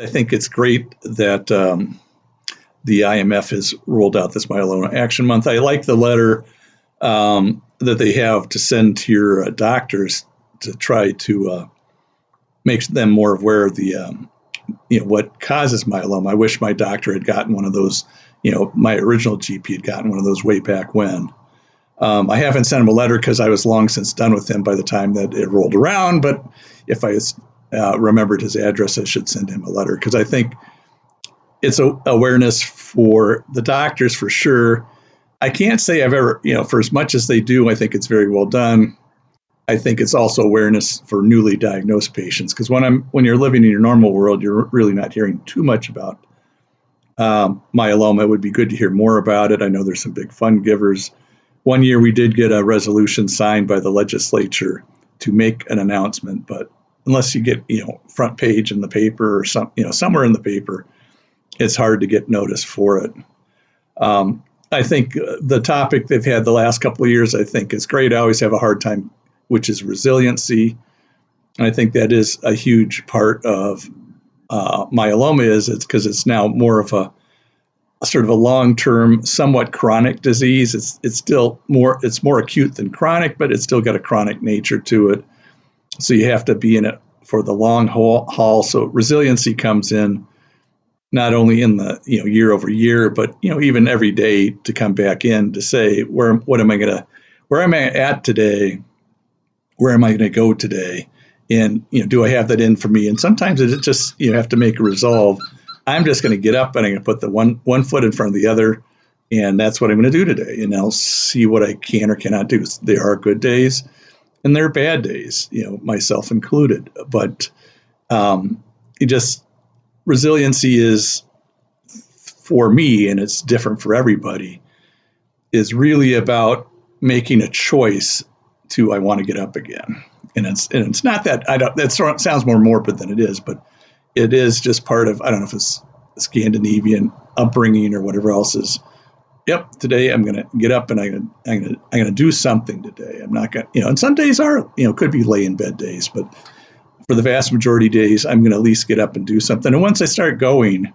I think it's great that um, the IMF has rolled out this myeloma action month. I like the letter um, that they have to send to your uh, doctors to try to uh, make them more aware of the um, you know what causes myeloma. I wish my doctor had gotten one of those. You know, my original GP had gotten one of those way back when. Um, I haven't sent him a letter because I was long since done with him by the time that it rolled around. But if I uh, remembered his address, I should send him a letter because I think it's a awareness for the doctors for sure. I can't say I've ever, you know, for as much as they do, I think it's very well done. I think it's also awareness for newly diagnosed patients because when I'm when you're living in your normal world, you're really not hearing too much about um, myeloma. It would be good to hear more about it. I know there's some big fund givers. One year we did get a resolution signed by the legislature to make an announcement, but unless you get you know front page in the paper or some you know somewhere in the paper, it's hard to get notice for it. Um, I think uh, the topic they've had the last couple of years, I think, is great. I always have a hard time, which is resiliency. And I think that is a huge part of uh, myeloma. Is it's because it's now more of a, a sort of a long-term, somewhat chronic disease. It's it's still more it's more acute than chronic, but it's still got a chronic nature to it. So you have to be in it for the long haul. So resiliency comes in not only in the you know year over year, but you know even every day to come back in to say where what am I gonna where am I at today? Where am I gonna go today? And you know, do I have that in for me? And sometimes it just you have to make a resolve. I'm just going to get up and I'm going to put the one one foot in front of the other, and that's what I'm going to do today. And I'll see what I can or cannot do. There are good days, and there are bad days, you know, myself included. But um, you just resiliency is for me, and it's different for everybody, is really about making a choice to I want to get up again. And it's and it's not that I don't that sounds more morbid than it is, but it is just part of I don't know if it's Scandinavian upbringing or whatever else is. Yep, today I'm gonna get up and I'm gonna I'm gonna I'm gonna do something today. I'm not gonna you know, and some days are you know could be lay in bed days, but for the vast majority days, I'm going to at least get up and do something. And once I start going,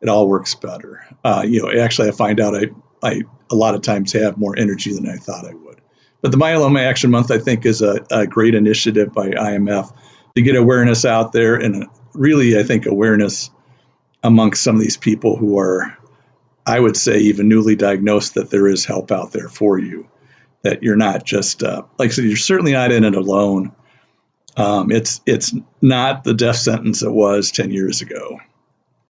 it all works better. Uh, you know, actually, I find out I, I a lot of times have more energy than I thought I would. But the Myeloma Action Month, I think, is a, a great initiative by IMF to get awareness out there and really, I think, awareness amongst some of these people who are, I would say, even newly diagnosed, that there is help out there for you. That you're not just, uh, like I said, you're certainly not in it alone um, it's it's not the death sentence it was 10 years ago.